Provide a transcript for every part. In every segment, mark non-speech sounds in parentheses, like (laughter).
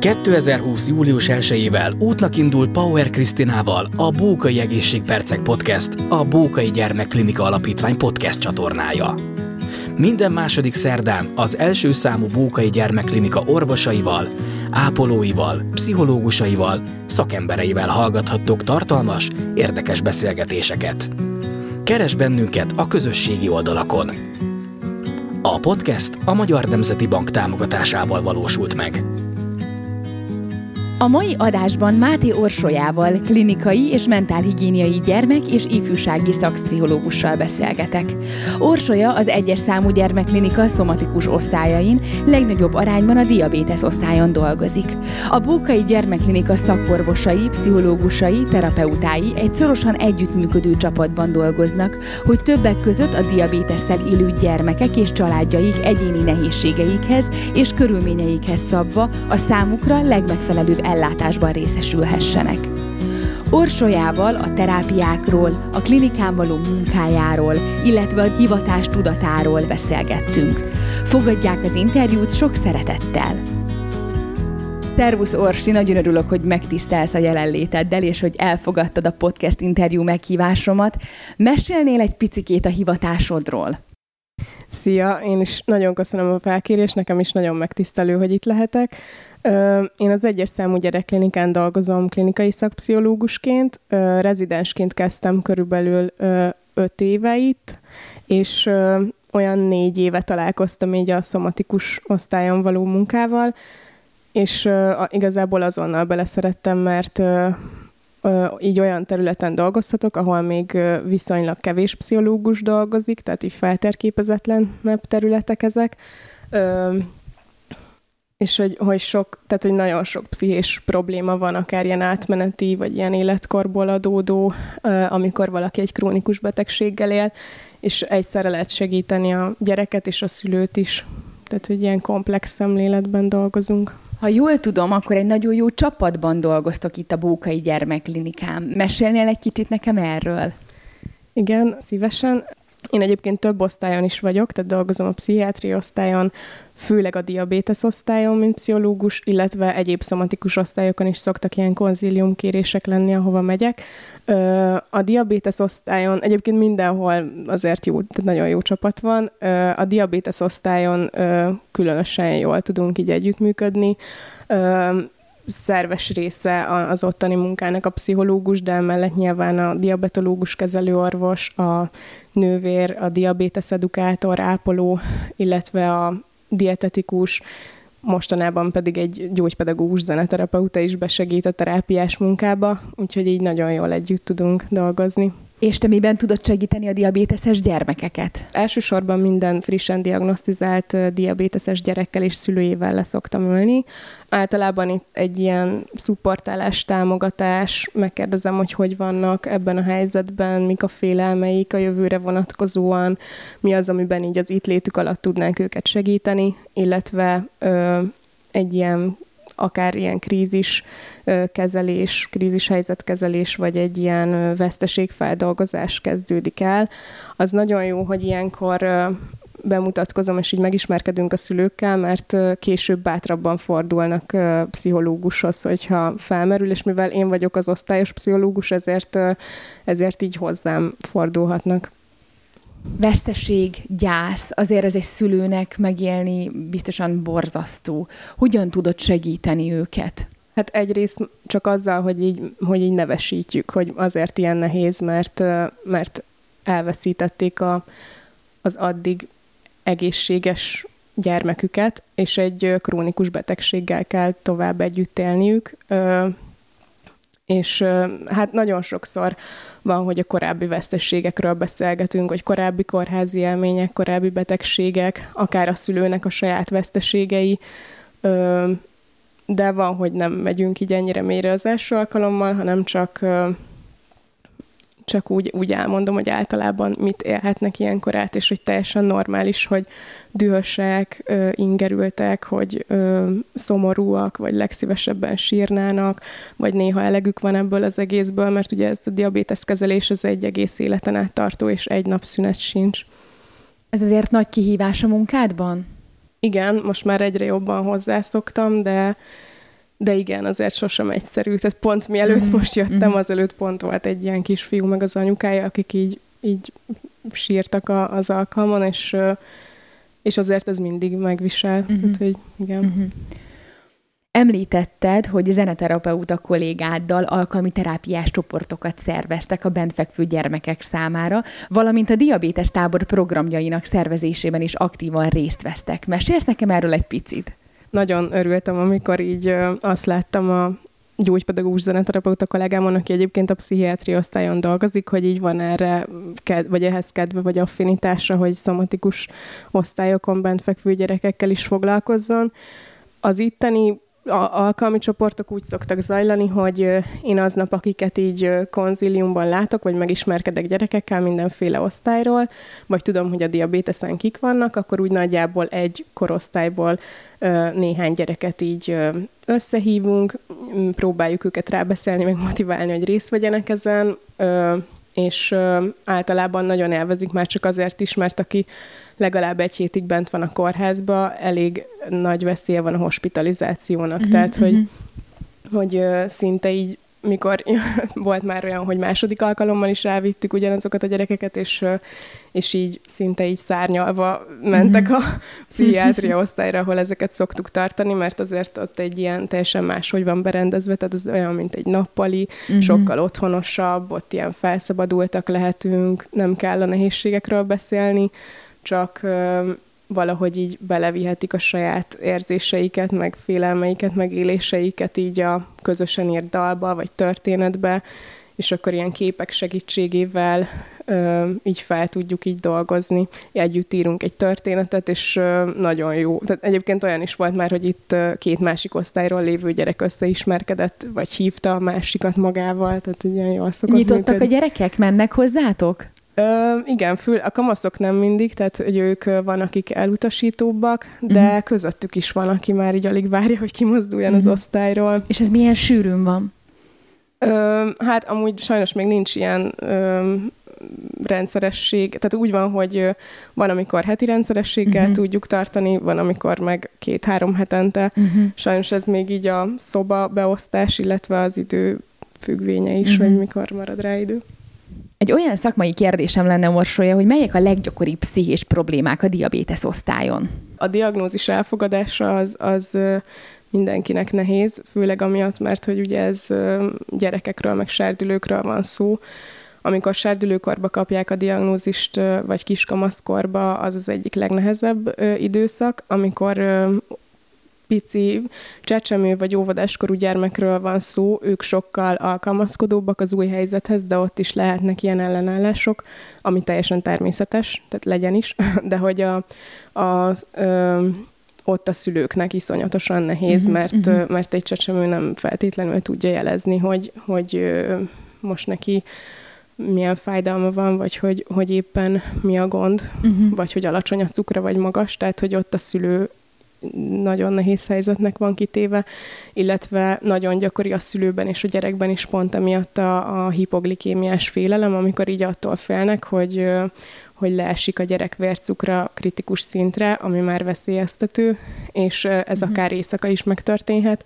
2020. július 1-ével útnak indul Power Krisztinával a Bókai Egészségpercek Podcast, a Bókai Gyermekklinika Alapítvány podcast csatornája. Minden második szerdán az első számú Bókai Gyermekklinika orvosaival, ápolóival, pszichológusaival, szakembereivel hallgathattok tartalmas, érdekes beszélgetéseket. Keres bennünket a közösségi oldalakon. A podcast a Magyar Nemzeti Bank támogatásával valósult meg. A mai adásban Máté Orsolyával, klinikai és mentálhigiéniai gyermek és ifjúsági szakpszichológussal beszélgetek. Orsolya az egyes számú gyermekklinika szomatikus osztályain, legnagyobb arányban a diabétesz osztályon dolgozik. A Bókai Gyermekklinika szakorvosai, pszichológusai, terapeutái egy szorosan együttműködő csapatban dolgoznak, hogy többek között a diabétesszel élő gyermekek és családjaik egyéni nehézségeikhez és körülményeikhez szabva a számukra legmegfelelőbb ellátásban részesülhessenek. Orsolyával a terápiákról, a klinikán való munkájáról, illetve a hivatás tudatáról beszélgettünk. Fogadják az interjút sok szeretettel! Szervusz Orsi, nagyon örülök, hogy megtisztelsz a jelenléteddel, és hogy elfogadtad a podcast interjú meghívásomat. Mesélnél egy picikét a hivatásodról? Szia, én is nagyon köszönöm a felkérést, nekem is nagyon megtisztelő, hogy itt lehetek. Én az egyes számú gyerekklinikán dolgozom klinikai szakpszichológusként, rezidensként kezdtem körülbelül öt éve itt, és olyan négy éve találkoztam így a szomatikus osztályon való munkával, és igazából azonnal beleszerettem, mert így olyan területen dolgozhatok, ahol még viszonylag kevés pszichológus dolgozik, tehát így felterképezetlenebb területek ezek, és hogy, hogy sok, tehát hogy nagyon sok pszichés probléma van, akár ilyen átmeneti, vagy ilyen életkorból adódó, amikor valaki egy krónikus betegséggel él, és egyszerre lehet segíteni a gyereket és a szülőt is. Tehát, hogy ilyen komplex szemléletben dolgozunk. Ha jól tudom, akkor egy nagyon jó csapatban dolgoztok itt a Bókai Gyermekklinikán. Mesélnél egy kicsit nekem erről? Igen, szívesen. Én egyébként több osztályon is vagyok, tehát dolgozom a pszichiátria osztályon, főleg a diabétesz osztályon, mint pszichológus, illetve egyéb szomatikus osztályokon is szoktak ilyen konzíliumkérések lenni, ahova megyek. A diabétesz osztályon, egyébként mindenhol azért jó, tehát nagyon jó csapat van. A diabétesz osztályon különösen jól tudunk így együttműködni szerves része az ottani munkának a pszichológus, de mellett nyilván a diabetológus kezelőorvos, a nővér, a diabétesz edukátor, ápoló, illetve a dietetikus, mostanában pedig egy gyógypedagógus zeneterapeuta is besegít a terápiás munkába, úgyhogy így nagyon jól együtt tudunk dolgozni. És te miben tudod segíteni a diabéteses gyermekeket? Elsősorban minden frissen diagnosztizált diabéteses gyerekkel és szülőjével leszoktam ülni. Általában itt egy ilyen szupportálás, támogatás, megkérdezem, hogy hogy vannak ebben a helyzetben, mik a félelmeik a jövőre vonatkozóan, mi az, amiben így az itt létük alatt tudnánk őket segíteni, illetve ö, egy ilyen akár ilyen krízis kezelés, krízis helyzetkezelés, vagy egy ilyen veszteségfeldolgozás kezdődik el, az nagyon jó, hogy ilyenkor bemutatkozom, és így megismerkedünk a szülőkkel, mert később bátrabban fordulnak pszichológushoz, hogyha felmerül, és mivel én vagyok az osztályos pszichológus, ezért, ezért így hozzám fordulhatnak veszteség, gyász, azért ez egy szülőnek megélni biztosan borzasztó. Hogyan tudod segíteni őket? Hát egyrészt csak azzal, hogy így, hogy így nevesítjük, hogy azért ilyen nehéz, mert, mert elveszítették a, az addig egészséges gyermeküket, és egy krónikus betegséggel kell tovább együtt élniük és hát nagyon sokszor van, hogy a korábbi vesztességekről beszélgetünk, hogy korábbi kórházi élmények, korábbi betegségek, akár a szülőnek a saját veszteségei, de van, hogy nem megyünk így ennyire mélyre az első alkalommal, hanem csak csak úgy, úgy elmondom, hogy általában mit élhetnek ilyenkor át, és hogy teljesen normális, hogy dühösek, ingerültek, hogy szomorúak, vagy legszívesebben sírnának, vagy néha elegük van ebből az egészből, mert ugye ez a diabétesz kezelés az egy egész életen át tartó, és egy nap szünet sincs. Ez azért nagy kihívás a munkádban? Igen, most már egyre jobban hozzászoktam, de de igen, azért sosem egyszerű. Tehát pont mielőtt mm-hmm. most jöttem, mm-hmm. azelőtt pont volt egy ilyen kisfiú, meg az anyukája, akik így, így sírtak a, az alkalmon, és, és azért ez mindig megvisel. Mm-hmm. Tehát, hogy igen. Mm-hmm. Említetted, hogy zeneterapeuta kollégáddal alkalmi terápiás csoportokat szerveztek a bentfekvő gyermekek számára, valamint a diabétes tábor programjainak szervezésében is aktívan részt vesztek. Mesélsz nekem erről egy picit? Nagyon örültem, amikor így azt láttam a gyógypedagógus zeneterapeuta kollégámon, aki egyébként a pszichiátria osztályon dolgozik, hogy így van erre, vagy ehhez kedve, vagy affinitásra, hogy szomatikus osztályokon bent fekvő gyerekekkel is foglalkozzon. Az itteni alkalmi csoportok úgy szoktak zajlani, hogy én aznap, akiket így konziliumban látok, vagy megismerkedek gyerekekkel mindenféle osztályról, vagy tudom, hogy a diabéteszen kik vannak, akkor úgy nagyjából egy korosztályból néhány gyereket így összehívunk, próbáljuk őket rábeszélni, meg motiválni, hogy részt vegyenek ezen, és általában nagyon élvezik már csak azért is, mert aki legalább egy hétig bent van a kórházba, elég nagy veszélye van a hospitalizációnak. Uh-huh, Tehát, uh-huh. hogy, hogy szinte így mikor (laughs) volt már olyan, hogy második alkalommal is elvittük ugyanazokat a gyerekeket, és, és így szinte így szárnyalva mentek mhm. a (laughs) pszichiátria osztályra, ahol ezeket szoktuk tartani, mert azért ott egy ilyen teljesen máshogy van berendezve, tehát ez olyan, mint egy nappali, uh-huh. sokkal otthonosabb, ott ilyen felszabadultak lehetünk, nem kell a nehézségekről beszélni, csak valahogy így belevihetik a saját érzéseiket, meg félelmeiket, meg éléseiket így a közösen írt dalba, vagy történetbe, és akkor ilyen képek segítségével ö, így fel tudjuk így dolgozni. Együtt írunk egy történetet, és ö, nagyon jó. Tehát egyébként olyan is volt már, hogy itt ö, két másik osztályról lévő gyerek összeismerkedett, vagy hívta a másikat magával, tehát ugye jól szokott Nyitottak működni. a gyerekek, mennek hozzátok? Ö, igen, fül, a kamaszok nem mindig, tehát hogy ők van, akik elutasítóbbak, de uh-huh. közöttük is van, aki már így alig várja, hogy kimozduljon uh-huh. az mhm. osztályról. És ez milyen sűrűn van? Ö, hát amúgy sajnos még nincs ilyen ö, rendszeresség, tehát úgy van, hogy van, amikor heti rendszerességgel uh-huh. tudjuk tartani, van, amikor meg két-három hetente. Uh-huh. Sajnos ez még így a szoba beosztás, illetve az idő függvénye is, uh-huh. hogy mikor marad rá idő. Egy olyan szakmai kérdésem lenne, Morsolya, hogy melyek a leggyakoribb pszichés problémák a diabétesz osztályon? A diagnózis elfogadása az, az mindenkinek nehéz, főleg amiatt, mert hogy ugye ez gyerekekről, meg serdülőkről van szó. Amikor serdülőkorba kapják a diagnózist, vagy kiskamaszkorba, az az egyik legnehezebb időszak, amikor pici csecsemő vagy óvodáskorú gyermekről van szó, ők sokkal alkalmazkodóbbak az új helyzethez, de ott is lehetnek ilyen ellenállások, ami teljesen természetes, tehát legyen is, (laughs) de hogy a, a, ö, ott a szülőknek iszonyatosan nehéz, uh-huh, mert, uh-huh. mert egy csecsemő nem feltétlenül tudja jelezni, hogy, hogy most neki milyen fájdalma van, vagy hogy, hogy éppen mi a gond, uh-huh. vagy hogy alacsony a cukra, vagy magas, tehát hogy ott a szülő nagyon nehéz helyzetnek van kitéve, illetve nagyon gyakori a szülőben és a gyerekben is pont emiatt a, a hipoglikémiás félelem, amikor így attól félnek, hogy, hogy leesik a gyerek vércukra kritikus szintre, ami már veszélyeztető, és ez uh-huh. akár éjszaka is megtörténhet.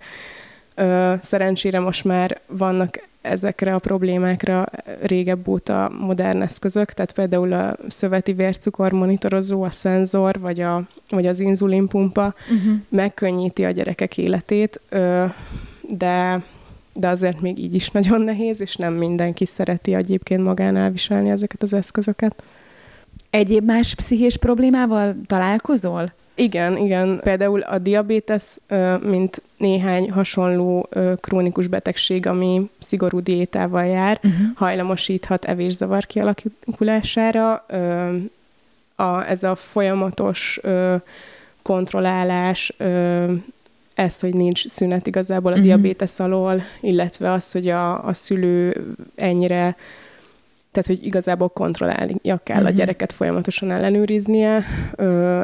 Szerencsére most már vannak ezekre a problémákra régebb óta modern eszközök, tehát például a szöveti vércukor monitorozó, a szenzor, vagy, a, vagy az inzulinpumpa uh-huh. megkönnyíti a gyerekek életét, de de azért még így is nagyon nehéz, és nem mindenki szereti egyébként magánál viselni ezeket az eszközöket. Egyéb más pszichés problémával találkozol? Igen, igen. Például a diabétesz, mint néhány hasonló krónikus betegség, ami szigorú diétával jár, uh-huh. hajlamosíthat evészavar kialakulására. A, ez a folyamatos kontrollálás, ez, hogy nincs szünet igazából a uh-huh. diabétesz alól, illetve az, hogy a, a szülő ennyire tehát hogy igazából kontrollálnia kell uh-huh. a mhm. gyereket folyamatosan ellenőriznie.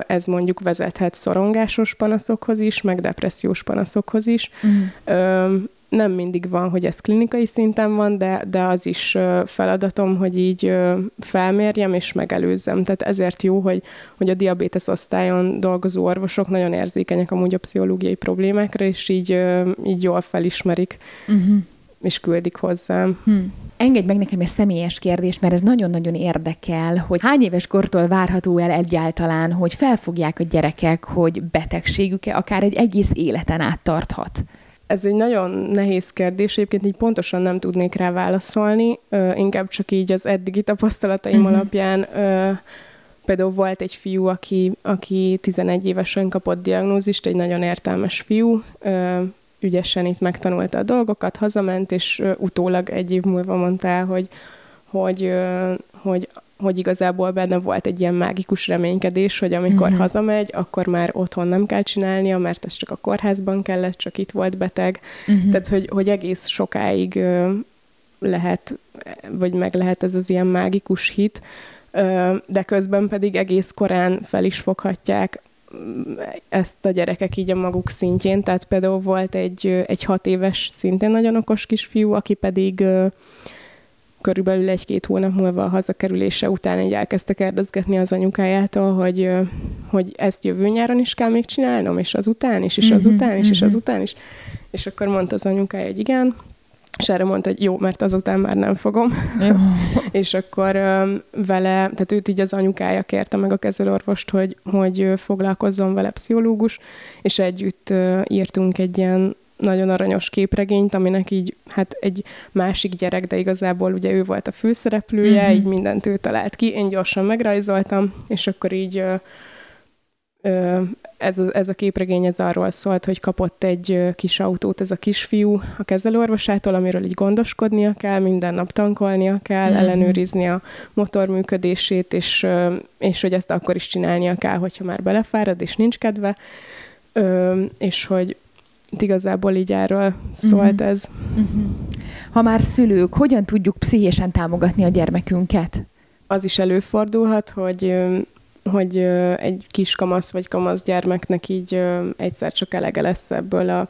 Ez mondjuk vezethet szorongásos panaszokhoz is, meg depressziós panaszokhoz is. Uh-huh. nem mindig van, hogy ez klinikai szinten van, de, de az is feladatom, hogy így felmérjem és megelőzzem. Tehát ezért jó, hogy, hogy a diabétesz osztályon dolgozó orvosok nagyon érzékenyek amúgy a pszichológiai problémákra, és így, így jól felismerik, uh-huh. És küldik hozzám. Hmm. Engedj meg nekem egy személyes kérdés, mert ez nagyon-nagyon érdekel, hogy hány éves kortól várható el egyáltalán, hogy felfogják a gyerekek, hogy betegségük-e akár egy egész életen át tarthat? Ez egy nagyon nehéz kérdés, egyébként így pontosan nem tudnék rá válaszolni, ö, inkább csak így az eddigi tapasztalataim uh-huh. alapján. Ö, például volt egy fiú, aki, aki 11 évesen kapott diagnózist, egy nagyon értelmes fiú, ö, ügyesen itt megtanulta a dolgokat, hazament, és utólag egy év múlva mondta el, hogy, hogy, hogy hogy igazából benne volt egy ilyen mágikus reménykedés, hogy amikor uh-huh. hazamegy, akkor már otthon nem kell csinálnia, mert ez csak a kórházban kellett, csak itt volt beteg. Uh-huh. Tehát, hogy, hogy egész sokáig lehet, vagy meg lehet ez az ilyen mágikus hit, de közben pedig egész korán fel is foghatják ezt a gyerekek így a maguk szintjén. Tehát például volt egy, egy hat éves, szintén nagyon okos kisfiú, aki pedig körülbelül egy-két hónap múlva a hazakerülése után egy elkezdte kérdezgetni az anyukájától, hogy, hogy ezt jövő nyáron is kell még csinálnom, és azután is, és mhm, azután is, és mhm. azután is. És akkor mondta az anyukája, hogy igen, és erre mondta, hogy jó, mert azután már nem fogom. (laughs) És akkor vele, tehát őt így az anyukája kérte meg a kezelőorvost, hogy, hogy foglalkozzon vele pszichológus, és együtt írtunk egy ilyen nagyon aranyos képregényt, aminek így, hát egy másik gyerek, de igazából ugye ő volt a főszereplője, mm-hmm. így mindent ő talált ki, én gyorsan megrajzoltam, és akkor így ez a, ez a képregény ez arról szólt, hogy kapott egy kis autót ez a kisfiú a kezelőorvosától, amiről így gondoskodnia kell, minden nap tankolnia kell, mm-hmm. ellenőrizni a motor működését, és, és hogy ezt akkor is csinálnia kell, hogyha már belefárad, és nincs kedve, és hogy igazából így erről szólt mm-hmm. ez. Mm-hmm. Ha már szülők, hogyan tudjuk pszichésen támogatni a gyermekünket? Az is előfordulhat, hogy hogy egy kis kamasz vagy kamasz gyermeknek így egyszer csak elege lesz ebből a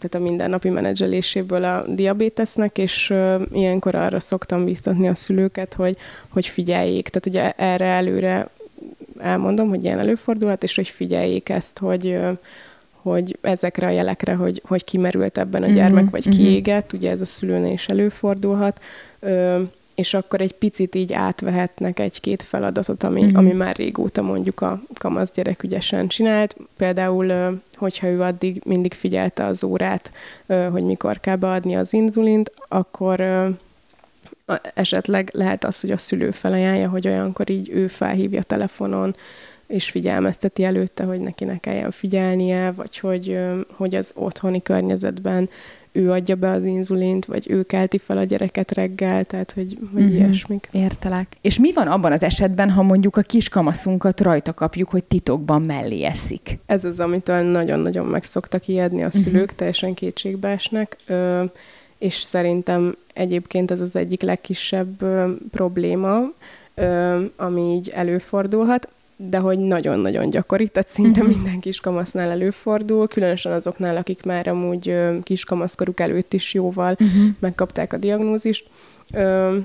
tehát a mindennapi menedzseléséből a diabétesznek, és ilyenkor arra szoktam biztatni a szülőket, hogy, hogy figyeljék. Tehát ugye erre előre elmondom, hogy ilyen előfordulhat, és hogy figyeljék ezt, hogy, hogy ezekre a jelekre, hogy, hogy kimerült ebben a gyermek, mm-hmm. vagy mhm. kiégett, ugye ez a szülőnél is előfordulhat. És akkor egy picit így átvehetnek egy-két feladatot, ami, mm-hmm. ami már régóta mondjuk a kamasz gyerek ügyesen csinált. Például, hogyha ő addig mindig figyelte az órát, hogy mikor kell beadni az inzulint, akkor esetleg lehet az, hogy a szülő felajánlja, hogy olyankor így ő felhívja telefonon, és figyelmezteti előtte, hogy neki ne kelljen figyelnie, vagy hogy, hogy az otthoni környezetben ő adja be az inzulint, vagy ő kelti fel a gyereket reggel, tehát hogy, hogy uh-huh. ilyesmik. Értelek. És mi van abban az esetben, ha mondjuk a kiskamaszunkat rajta kapjuk, hogy titokban mellé eszik? Ez az, amitől nagyon-nagyon meg szoktak ijedni a szülők, uh-huh. teljesen kétségbe esnek, ö, és szerintem egyébként ez az egyik legkisebb ö, probléma, ö, ami így előfordulhat de hogy nagyon-nagyon gyakori, tehát szinte uh-huh. minden kiskamasznál előfordul, különösen azoknál, akik már amúgy kiskamaszkoruk előtt is jóval uh-huh. megkapták a diagnózist. Ö,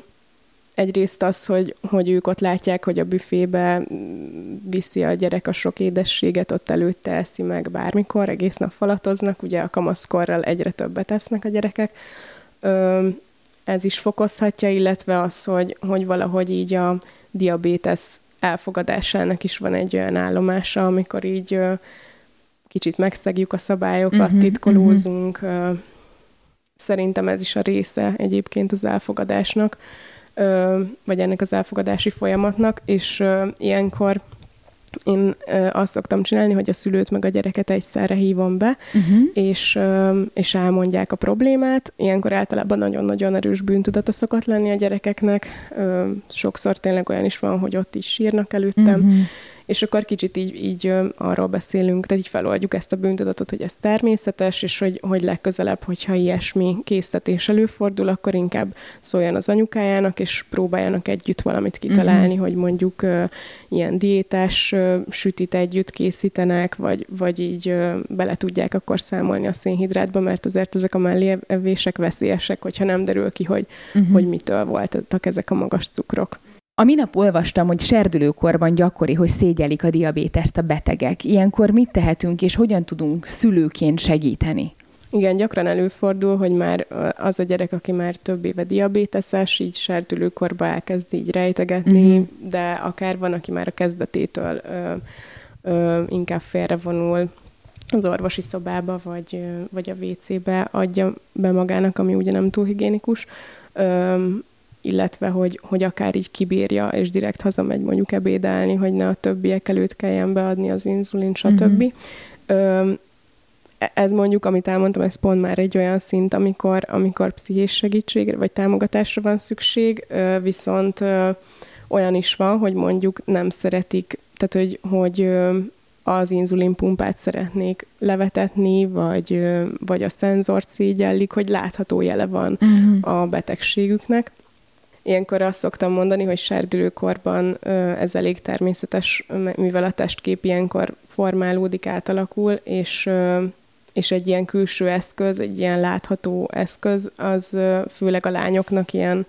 egyrészt az, hogy, hogy ők ott látják, hogy a büfébe viszi a gyerek a sok édességet, ott előtte eszi meg bármikor, egész nap falatoznak, ugye a kamaszkorral egyre többet esznek a gyerekek. Ö, ez is fokozhatja, illetve az, hogy, hogy valahogy így a diabétesz elfogadásának is van egy olyan állomása, amikor így kicsit megszegjük a szabályokat, uh-huh, titkolózunk. Uh-huh. Szerintem ez is a része egyébként az elfogadásnak, vagy ennek az elfogadási folyamatnak, és ilyenkor én azt szoktam csinálni, hogy a szülőt meg a gyereket egyszerre hívom be, uh-huh. és, és elmondják a problémát. Ilyenkor általában nagyon-nagyon erős bűntudata szokott lenni a gyerekeknek. Sokszor tényleg olyan is van, hogy ott is sírnak előttem, uh-huh. És akkor kicsit így, így arról beszélünk, tehát így feloldjuk ezt a bűntudatot, hogy ez természetes, és hogy, hogy legközelebb, hogyha ilyesmi késztetés előfordul, akkor inkább szóljon az anyukájának, és próbáljanak együtt valamit kitalálni, uh-huh. hogy mondjuk uh, ilyen diétás uh, sütit együtt készítenek, vagy, vagy így uh, bele tudják akkor számolni a szénhidrátba, mert azért ezek a melléevések veszélyesek, hogyha nem derül ki, hogy, uh-huh. hogy mitől voltak ezek a magas cukrok. A minap olvastam, hogy serdülőkorban gyakori, hogy szégyelik a diabéteszt a betegek. Ilyenkor mit tehetünk, és hogyan tudunk szülőként segíteni? Igen, gyakran előfordul, hogy már az a gyerek, aki már több éve diabéteses, így serdülőkorba elkezd így rejtegetni, uh-huh. de akár van, aki már a kezdetétől ö, ö, inkább félrevonul az orvosi szobába, vagy, vagy a WC-be adja be magának, ami ugye nem túl higiénikus. Ö, illetve hogy, hogy akár így kibírja, és direkt hazamegy mondjuk ebédelni, hogy ne a többiek előtt kelljen beadni az inzulin, stb. Mm-hmm. Ez mondjuk, amit elmondtam, ez pont már egy olyan szint, amikor, amikor pszichés segítségre vagy támogatásra van szükség, viszont olyan is van, hogy mondjuk nem szeretik, tehát hogy, hogy az inzulinpumpát szeretnék levetetni, vagy, vagy a szenzort szégyellik, hogy látható jele van uh-huh. a betegségüknek. Ilyenkor azt szoktam mondani, hogy serdülőkorban ez elég természetes, mivel a testkép ilyenkor formálódik, átalakul, és és egy ilyen külső eszköz, egy ilyen látható eszköz, az főleg a lányoknak ilyen,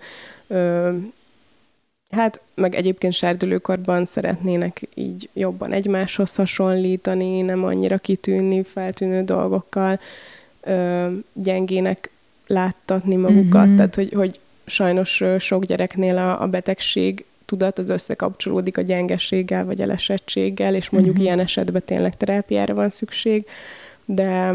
hát meg egyébként serdülőkorban szeretnének így jobban egymáshoz hasonlítani, nem annyira kitűnni feltűnő dolgokkal, gyengének láttatni magukat, mm-hmm. tehát hogy, hogy sajnos sok gyereknél a, a betegség tudat az összekapcsolódik a gyengeséggel vagy elesettséggel, és mondjuk uh-huh. ilyen esetben tényleg terápiára van szükség, de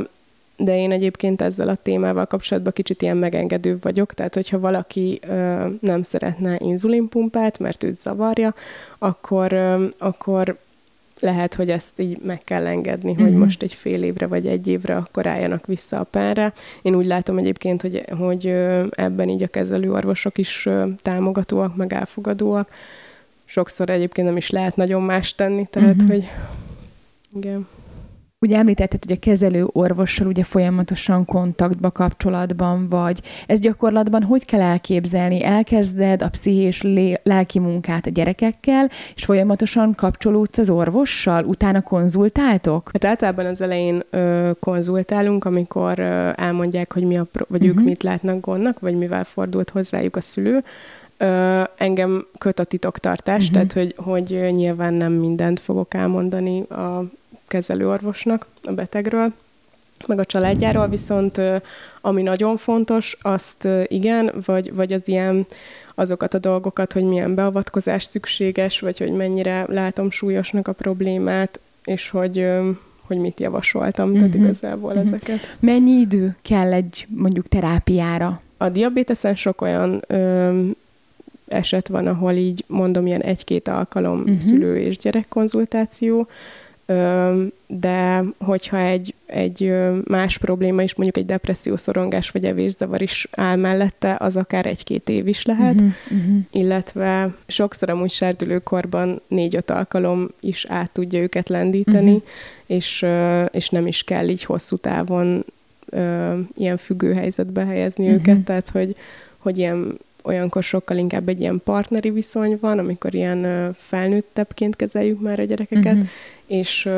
de én egyébként ezzel a témával kapcsolatban kicsit ilyen megengedőbb vagyok, tehát hogyha valaki ö, nem szeretne inzulinpumpát, mert őt zavarja, akkor, ö, akkor lehet, hogy ezt így meg kell engedni, uh-huh. hogy mhm. most egy fél évre vagy egy évre akkor álljanak vissza a párra. Én úgy látom egyébként, hogy, hogy ebben így a kezelőorvosok is támogatóak, meg elfogadóak. Sokszor egyébként nem is lehet nagyon más tenni, tehát uh-huh. hogy igen. Ugye említetted, hogy a kezelő orvossal ugye folyamatosan kontaktba, kapcsolatban vagy. Ez gyakorlatban hogy kell elképzelni? Elkezded a pszichés lelki munkát a gyerekekkel, és folyamatosan kapcsolódsz az orvossal? Utána konzultáltok? Hát általában az elején ö, konzultálunk, amikor ö, elmondják, hogy mi a pro- vagy uh-huh. ők mhm. mit látnak gondnak, vagy mivel fordult hozzájuk a szülő. Ö, engem köt a titoktartás, uh-huh. tehát hogy, hogy nyilván nem mindent fogok elmondani a kezelőorvosnak a betegről, meg a családjáról, viszont ami nagyon fontos, azt igen, vagy, vagy az ilyen azokat a dolgokat, hogy milyen beavatkozás szükséges, vagy hogy mennyire látom súlyosnak a problémát, és hogy hogy mit javasoltam, uh-huh. tehát mhm. igazából uh-huh. ezeket. Mennyi idő kell egy mondjuk terápiára? A diabéteszen sok olyan ö, eset van, ahol így mondom, ilyen egy-két alkalom uh-huh. szülő és gyerekkonzultáció, de hogyha egy, egy más probléma is, mondjuk egy depresszió, szorongás vagy evészavar is áll mellette, az akár egy-két év is lehet, uh-huh, uh-huh. illetve sokszor amúgy serdülőkorban négy-öt alkalom is át tudja őket lendíteni, uh-huh. és, és nem is kell így hosszú távon ilyen függő helyzetbe helyezni uh-huh. őket, tehát hogy, hogy ilyen olyankor sokkal inkább egy ilyen partneri viszony van, amikor ilyen felnőttebbként kezeljük már a gyerekeket, uh-huh. és,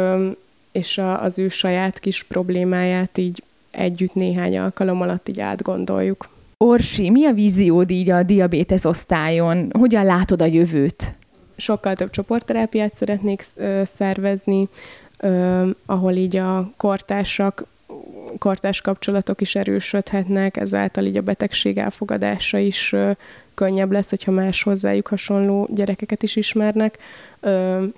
és a, az ő saját kis problémáját így együtt néhány alkalom alatt így átgondoljuk. Orsi, mi a víziód így a diabétesz osztályon? Hogyan látod a jövőt? Sokkal több csoportterápiát szeretnék szervezni, ahol így a kortársak kortás kapcsolatok is erősödhetnek, ezáltal így a betegség elfogadása is könnyebb lesz, hogyha más hozzájuk hasonló gyerekeket is ismernek.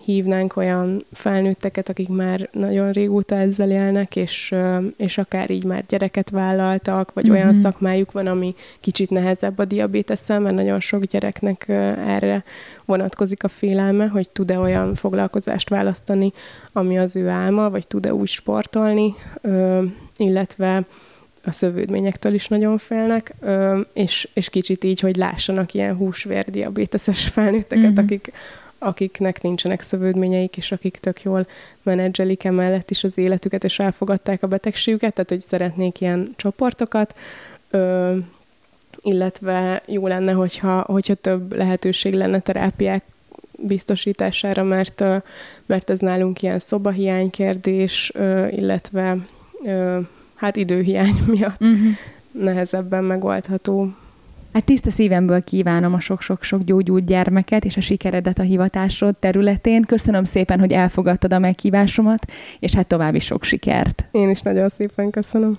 Hívnánk olyan felnőtteket, akik már nagyon régóta ezzel élnek, és, és akár így már gyereket vállaltak, vagy mm-hmm. olyan szakmájuk van, ami kicsit nehezebb a diabétesszel, mert nagyon sok gyereknek erre vonatkozik a félelme, hogy tud-e olyan foglalkozást választani, ami az ő álma, vagy tud-e úgy sportolni, illetve a szövődményektől is nagyon félnek, és, és kicsit így, hogy lássanak ilyen húsvér diabéteses felnőtteket, mm-hmm. akik, akiknek nincsenek szövődményeik, és akik tök jól menedzselik emellett is az életüket, és elfogadták a betegségüket, tehát hogy szeretnék ilyen csoportokat, ö, illetve jó lenne, hogyha, hogyha több lehetőség lenne terápiák biztosítására, mert, mert ez nálunk ilyen szobahiány kérdés, illetve hát időhiány (laughs) miatt uh-huh. nehezebben megoldható. Hát tiszta szívemből kívánom a sok-sok-sok gyógyult gyermeket és a sikeredet a hivatásod területén. Köszönöm szépen, hogy elfogadtad a meghívásomat, és hát további sok sikert. Én is nagyon szépen köszönöm.